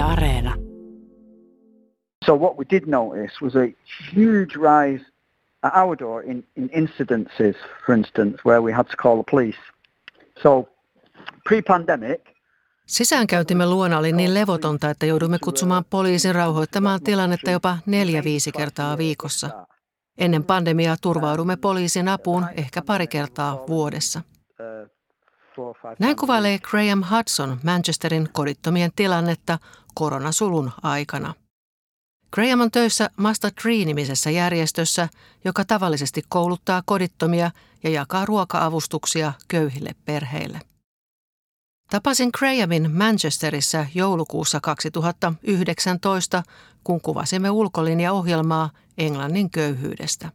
Yle Areena. So what we did notice was a huge rise at our door in, in incidences, for instance, where we had to call the police. So pre-pandemic, Sisäänkäyntimme luona oli niin levotonta, että joudumme kutsumaan poliisin rauhoittamaan tilannetta jopa neljä-viisi kertaa viikossa. Ennen pandemiaa turvaudumme poliisin apuun ehkä pari kertaa vuodessa. Näin kuvailee Graham Hudson Manchesterin kodittomien tilannetta koronasulun aikana. Graham on töissä Master Tree-nimisessä järjestössä, joka tavallisesti kouluttaa kodittomia ja jakaa ruoka-avustuksia köyhille perheille. Tapasin Grahamin Manchesterissa joulukuussa 2019, kun kuvasimme ulkolinjaohjelmaa Englannin köyhyydestä.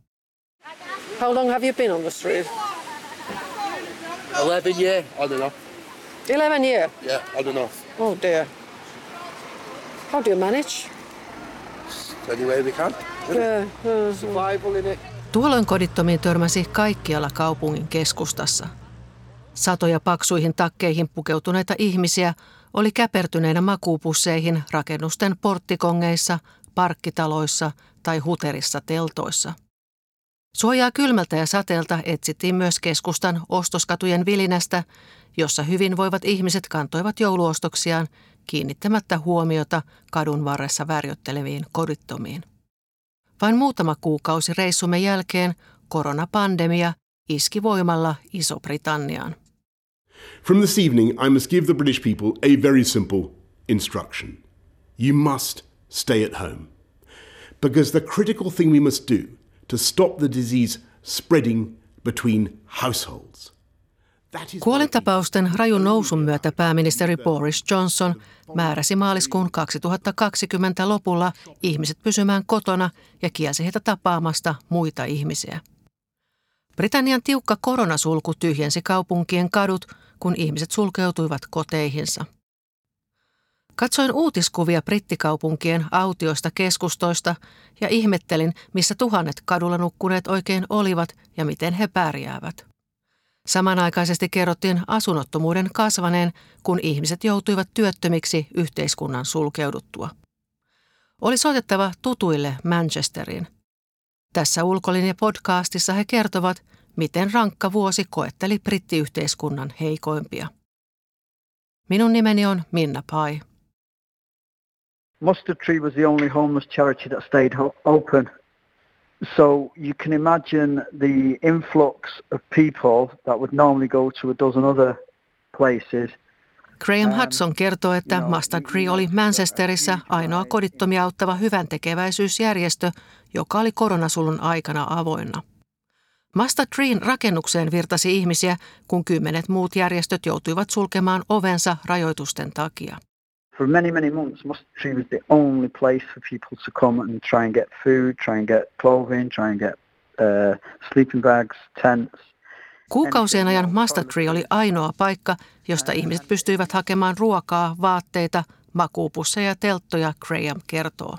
How long have you been on the street? 11 year, I don't know. 11 years. Yeah, I don't know. Oh dear. How do you manage? Any way we can. Yeah, yeah. Survival in it. Tuolloin kodittomiin törmäsi kaikkialla kaupungin keskustassa. Satoja paksuihin takkeihin pukeutuneita ihmisiä oli käpertyneinä makuupusseihin rakennusten porttikongeissa, parkkitaloissa tai huterissa teltoissa. Suojaa kylmältä ja sateelta etsittiin myös keskustan ostoskatujen vilinästä, jossa hyvinvoivat ihmiset kantoivat jouluostoksiaan kiinnittämättä huomiota kadun varressa värjötteleviin kodittomiin. Vain muutama kuukausi reissumme jälkeen koronapandemia iski voimalla Iso-Britanniaan. From this evening, I must give the British people a very simple instruction. You must stay at home. Because the critical thing we must do to stop the disease spreading between households. Kuolintapausten rajun nousun myötä pääministeri Boris Johnson määräsi maaliskuun 2020 lopulla ihmiset pysymään kotona ja kielsi heitä tapaamasta muita ihmisiä. Britannian tiukka koronasulku tyhjensi kaupunkien kadut, kun ihmiset sulkeutuivat koteihinsa. Katsoin uutiskuvia brittikaupunkien autioista keskustoista ja ihmettelin, missä tuhannet kadulla nukkuneet oikein olivat ja miten he pärjäävät. Samanaikaisesti kerrottiin asunnottomuuden kasvaneen, kun ihmiset joutuivat työttömiksi yhteiskunnan sulkeuduttua. Oli soitettava tutuille Manchesteriin. Tässä ulkolinja-podcastissa he kertovat, miten rankka vuosi koetteli brittiyhteiskunnan heikoimpia. Minun nimeni on Minna Pai. Mustard Tree was the only homeless charity that stayed ho- open. So you can imagine the influx of people that would normally go to a dozen other places. Graham Hudson kertoo, että Mustard Tree oli Manchesterissa ainoa kodittomia auttava hyvän tekeväisyysjärjestö, joka oli koronasulun aikana avoinna. Mustard Treen rakennukseen virtasi ihmisiä, kun kymmenet muut järjestöt joutuivat sulkemaan ovensa rajoitusten takia. For many, many months, Mustard Tree was the only place for people to come and try and get food, try and get clothing, try and get uh, sleeping bags, tents. Kuukausien ajan Mustard Tree oli ainoa paikka, josta ihmiset pystyivät hakemaan ruokaa, vaatteita, makuupusseja ja telttoja, Graham kertoo.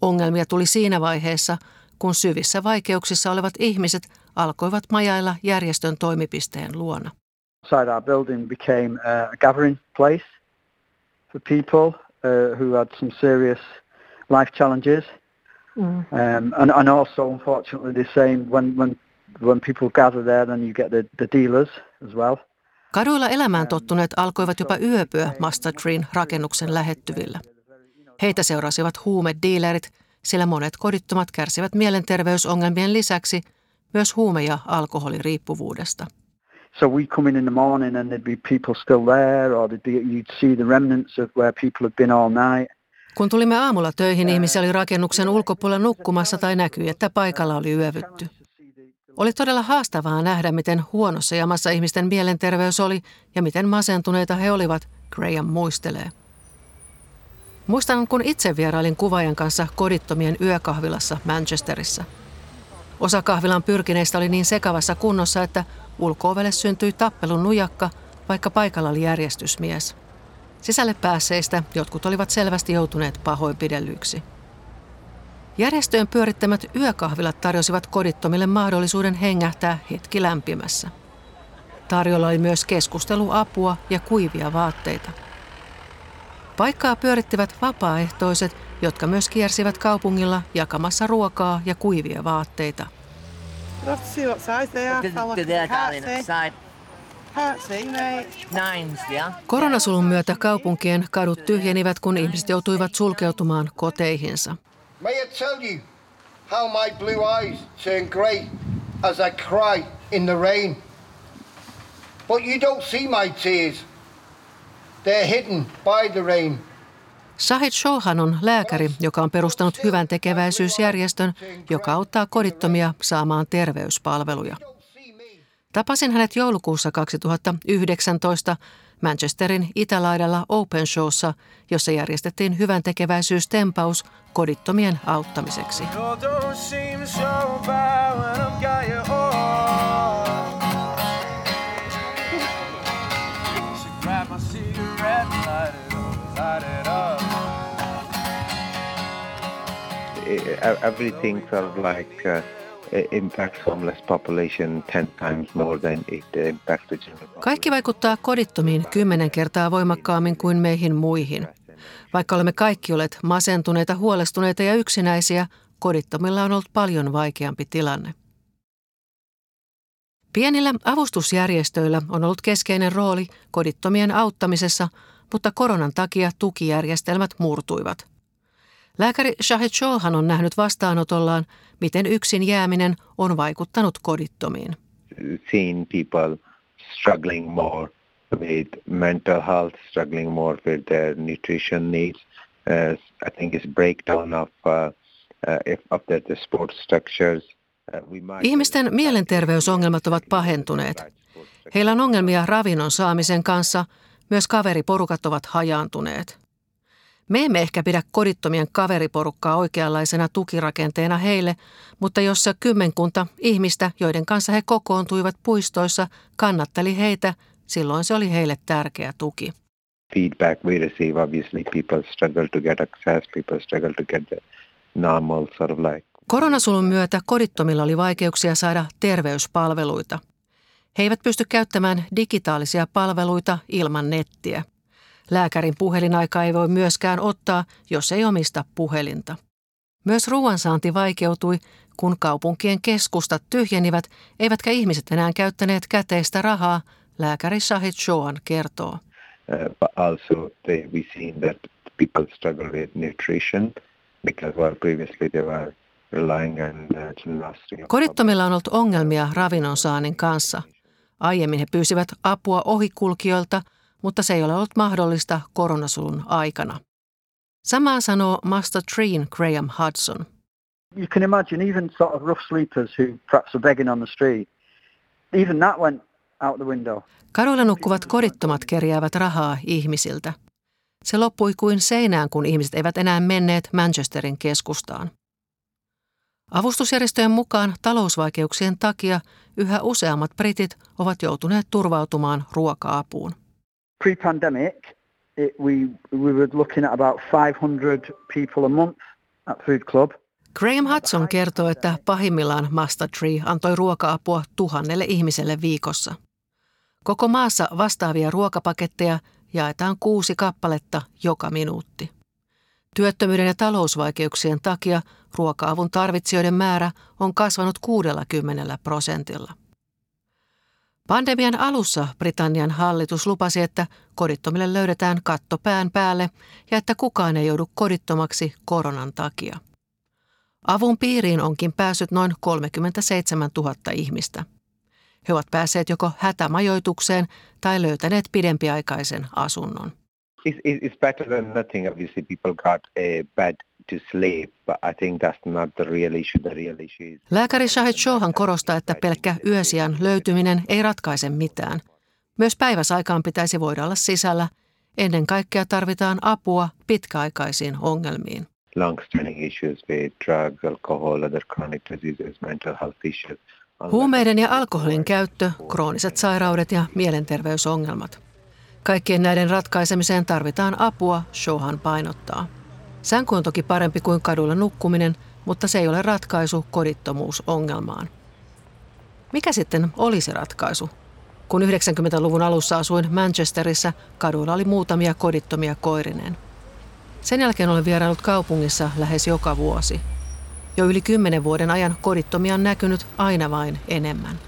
Ongelmia tuli siinä vaiheessa, kun syvissä vaikeuksissa olevat ihmiset alkoivat majailla järjestön toimipisteen luona. Inside our building became uh, a gathering place for people uh, who had some serious life challenges. Mm. Um, and, and also, unfortunately, the same when, when, when people gather there, then you get the, the dealers as well. Kaduilla elämään tottuneet alkoivat jopa yöpyä Mustard Treen rakennuksen lähettyvillä. Heitä seurasivat huumediilerit, sillä monet kodittomat kärsivät mielenterveysongelmien lisäksi myös huume- ja alkoholiriippuvuudesta. So we come in in the morning and there'd be people still there, or be, you'd see the remnants of where people had been all night. Kun tulimme aamulla töihin, ihmisiä oli rakennuksen ulkopuolella nukkumassa tai näkyi, että paikalla oli yövytty. Oli todella haastavaa nähdä, miten huonossa jamassa ihmisten mielenterveys oli ja miten masentuneita he olivat, Graham muistelee. Muistan, kun itse vierailin kuvaajan kanssa kodittomien yökahvilassa Manchesterissa. Osa kahvilan pyrkineistä oli niin sekavassa kunnossa, että ulkoovelle syntyi tappelun nujakka, vaikka paikalla oli järjestysmies. Sisälle päässeistä jotkut olivat selvästi joutuneet pahoinpidellyiksi. Järjestöjen pyörittämät yökahvilat tarjosivat kodittomille mahdollisuuden hengähtää hetki lämpimässä. Tarjolla oli myös keskusteluapua ja kuivia vaatteita. Paikkaa pyörittivät vapaaehtoiset, jotka myös kiersivät kaupungilla jakamassa ruokaa ja kuivia vaatteita. Koronasulun myötä kaupunkien kadut tyhjenivät, kun ihmiset joutuivat sulkeutumaan koteihinsa. But you don't see my tears. They're hidden by the rain. Shahid Shohan on lääkäri, joka on perustanut hyvän tekeväisyysjärjestön, joka auttaa kodittomia saamaan terveyspalveluja. Tapasin hänet joulukuussa 2019 Manchesterin itälaidalla Open Showssa, jossa järjestettiin hyvän tekeväisyystempaus kodittomien auttamiseksi. e- everything sort of like uh, impacts homeless population 10 times more than it impacts the general population. Kaikki vaikuttaa kodittomiin kymmenen kertaa voimakkaammin kuin meihin muihin. Vaikka olemme kaikki olleet masentuneita, huolestuneita ja yksinäisiä, kodittomilla on ollut paljon vaikeampi tilanne. Pienillä avustusjärjestöillä on ollut keskeinen rooli kodittomien auttamisessa, mutta koronan takia tukijärjestelmät murtuivat. Lääkäri Shahid Shohan on nähnyt vastaanotollaan, miten yksin jääminen on vaikuttanut kodittomiin. Seeing people struggling more with mental health, struggling more with their nutrition needs, uh, I think is breakdown of uh, uh, of the, the sports structures. Uh, Ihmisten mielenterveysongelmat ovat pahentuneet. Heillä on ongelmia ravinnon saamisen kanssa, myös kaveriporukat ovat hajaantuneet. Me emme ehkä pidä kodittomien kaveriporukkaa oikeanlaisena tukirakenteena heille, mutta jossa kymmenkunta ihmistä, joiden kanssa he kokoontuivat puistoissa, kannatteli heitä, silloin se oli heille tärkeä tuki. feedback we receive, obviously people struggle to get access, people struggle to get the normal sort of like Koronasulun myötä kodittomilla oli vaikeuksia saada terveyspalveluita. He eivät pysty käyttämään digitaalisia palveluita ilman nettiä. Lääkärin puhelinaika ei voi myöskään ottaa, jos ei omista puhelinta. Myös ruoansaanti vaikeutui, kun kaupunkien keskustat tyhjenivät, eivätkä ihmiset enää käyttäneet käteistä rahaa, lääkäri Shahid Shoan kertoo. uh, also they, we seen that people struggle with nutrition because well previously they were relying on. Kodittomilla on ollut ongelmia ravinnon saannin kanssa. Aiemmin he pyysivät apua ohikulkijoilta, mutta se ei ole ollut mahdollista koronasulun aikana. Samaa sanoo Master Treen Graham Hudson. You can imagine even sort of rough sleepers who perhaps are begging on the street, even that went out the window. Kaduilla nukkuvat kodittomat kerjäävät rahaa ihmisiltä. Se loppui kuin seinään, kun ihmiset eivät enää menneet Manchesterin keskustaan. Avustusjärjestöjen mukaan talousvaikeuksien takia yhä useammat britit ovat joutuneet turvautumaan ruoka-apuun. Pre-pandemic, it, we, we were looking at about 500 people a month at Food Club. Graham Hudson kertoo, että pahimmillaan Master Tree antoi ruoka-apua tuhannelle ihmiselle viikossa. Koko maassa vastaavia ruokapaketteja jaetaan kuusi kappaletta joka minuutti. Työttömyyden ja talousvaikeuksien takia ruoka-avun tarvitsijoiden määrä on kasvanut 60 prosentilla. Pandemian alussa Britannian hallitus lupasi, että kodittomille löydetään katto pään päälle ja että kukaan ei joudu kodittomaksi koronan takia. Avun piiriin onkin päässyt noin 37 000 ihmistä. He ovat päässeet joko hätämajoitukseen tai löytäneet pidempiaikaisen asunnon. It's, it's better than nothing. Obviously, people got a bed to sleep, but I think that's not the real issue. The real issue is Lääkäri Shahid Shohan korostaa, että pelkkä yösijan löytyminen ei ratkaise mitään. Myös päiväsaikaan pitäisi voida olla sisällä. Ennen kaikkea tarvitaan apua pitkäaikaisiin ongelmiin. long-standing issues with drugs, alcohol, other chronic diseases, mental health issues. Huumeiden ja alkoholin käyttö, krooniset sairaudet ja mielenterveysongelmat. Kaikkien näiden ratkaisemiseen tarvitaan apua, Shohan painottaa. Sänky on toki parempi kuin kadulla nukkuminen, mutta se ei ole ratkaisu kodittomuusongelmaan. Mikä sitten oli se ratkaisu? Kun 90-luvun alussa asuin Manchesterissa, kaduilla oli muutamia kodittomia koirineen. Sen jälkeen olen vieraillut kaupungissa lähes joka vuosi. Jo yli kymmenen vuoden ajan kodittomia on näkynyt aina vain enemmän.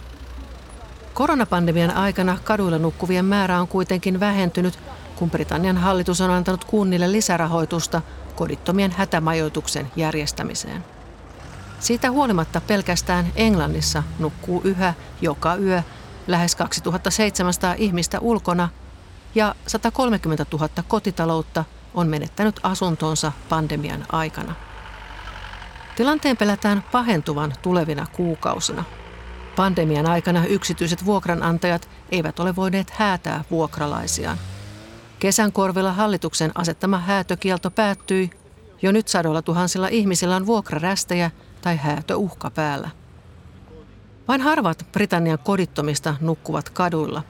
Koronapandemian aikana kaduilla nukkuvien määrä on kuitenkin vähentynyt, kun Britannian hallitus on antanut kunnille lisärahoitusta kodittomien hätämajoituksen järjestämiseen. Siitä huolimatta pelkästään Englannissa nukkuu yhä joka yö lähes 2700 ihmistä ulkona ja 130 000 kotitaloutta on menettänyt asuntonsa pandemian aikana. Tilanteen pelätään pahentuvan tulevina kuukausina. Pandemian aikana yksityiset vuokranantajat eivät ole voineet häätää vuokralaisiaan. Kesän korvilla hallituksen asettama häätökielto päättyi. Jo nyt sadoilla tuhansilla ihmisillä on vuokrarästejä tai häätöuhka päällä. Vain harvat Britannian kodittomista nukkuvat kaduilla.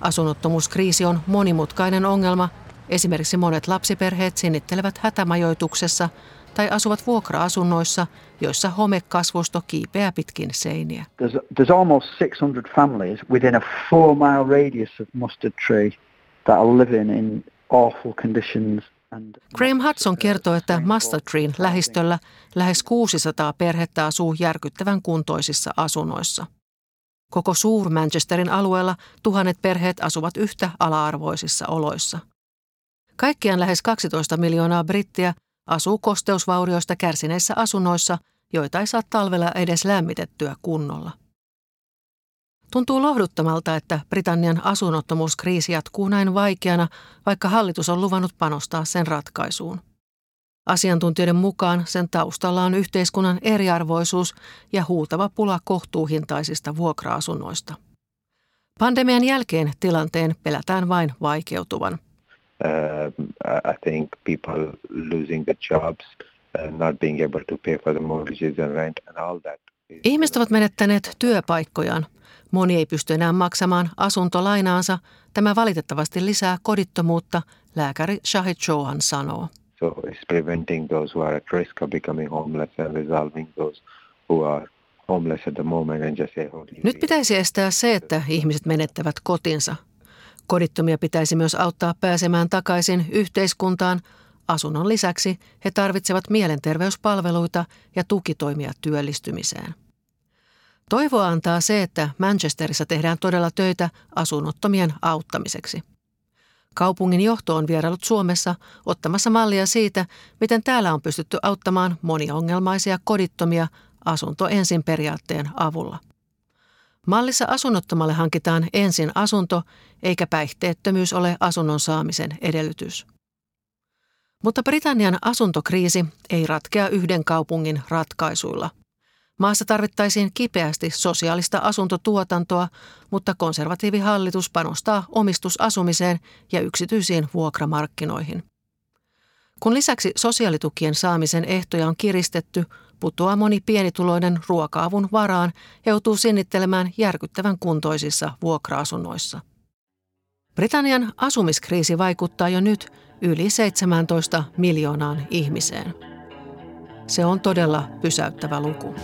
Asunnottomuuskriisi on monimutkainen ongelma. Esimerkiksi monet lapsiperheet sinnittelevät hätämajoituksessa tai asuvat vuokra-asunnoissa, joissa homekasvusto kiipeää pitkin seiniä. There's, there's almost 600 families within a four mile radius of Mustard Tree that are living in awful conditions. Graham Hudson kertoo, että Mustard Treen lähistöllä lähes 600 perhettä asuu järkyttävän kuntoisissa asunnoissa. Koko suur Manchesterin alueella tuhannet perheet asuvat yhtä ala-arvoisissa oloissa. Kaikkiaan lähes 12 miljoonaa brittiä asuu kosteusvaurioista kärsineissä asunnoissa, joita ei saa talvella edes lämmitettyä kunnolla. Tuntuu lohduttomalta, että Britannian asunnottomuuskriisi jatkuu näin vaikeana, vaikka hallitus on luvannut panostaa sen ratkaisuun. Asiantuntijoiden mukaan sen taustalla on yhteiskunnan eriarvoisuus ja huutava pula kohtuuhintaisista vuokra-asunnoista. Pandemian jälkeen tilanteen pelätään vain vaikeutuvan. Uh, I think people losing the jobs, uh, not being able to pay for the mortgages and rent and all that. Ihmiset ovat menettäneet työpaikkojaan. Moni ei pysty enää maksamaan asuntolainaansa. Tämä valitettavasti lisää kodittomuutta, lääkäri Shahid Chouhan sanoo. So it's preventing those who are at risk of becoming homeless and resolving those who are homeless at the moment and just oh, Nyt pitäisi estää se, että ihmiset menettävät kotinsa. Kodittomia pitäisi myös auttaa pääsemään takaisin yhteiskuntaan. Asunnon lisäksi he tarvitsevat mielenterveyspalveluita ja tukitoimia työllistymiseen. Toivoa antaa se, että Manchesterissa tehdään todella töitä asunnottomien auttamiseksi. Kaupungin johto on vierailut Suomessa ottamassa mallia siitä, miten täällä on pystytty auttamaan moniongelmaisia kodittomia asunto ensin periaatteen avulla. Mallissa asunnottomalle hankitaan ensin asunto, eikä päihteettömyys ole asunnon saamisen edellytys. Mutta Britannian asuntokriisi ei ratkea yhden kaupungin ratkaisuilla. Maassa tarvittaisiin kipeästi sosiaalista asuntotuotantoa, mutta konservatiivihallitus panostaa omistusasumiseen ja yksityisiin vuokramarkkinoihin. Kun lisäksi sosiaalitukien saamisen ehtoja on kiristetty, putoaa moni pienituloinen ruoka-avun varaan ja joutuu sinnittelemään järkyttävän kuntoisissa vuokra-asunnoissa. Britannian asumiskriisi vaikuttaa jo nyt yli 17 miljoonaan ihmiseen. Se on todella pysäyttävä luku.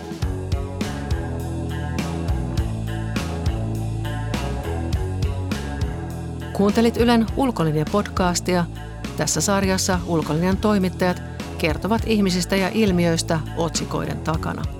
Kuuntelit Ylen Ulkolinja-podcastia. Tässä sarjassa ulkolinjan toimittajat kertovat ihmisistä ja ilmiöistä otsikoiden takana.